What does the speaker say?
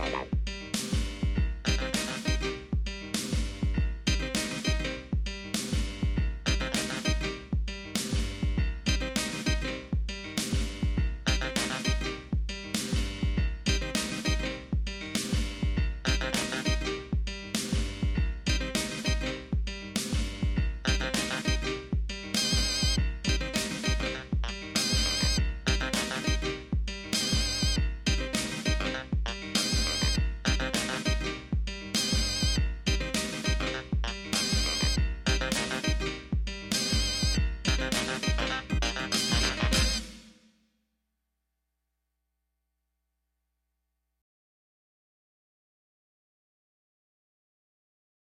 Bye-bye.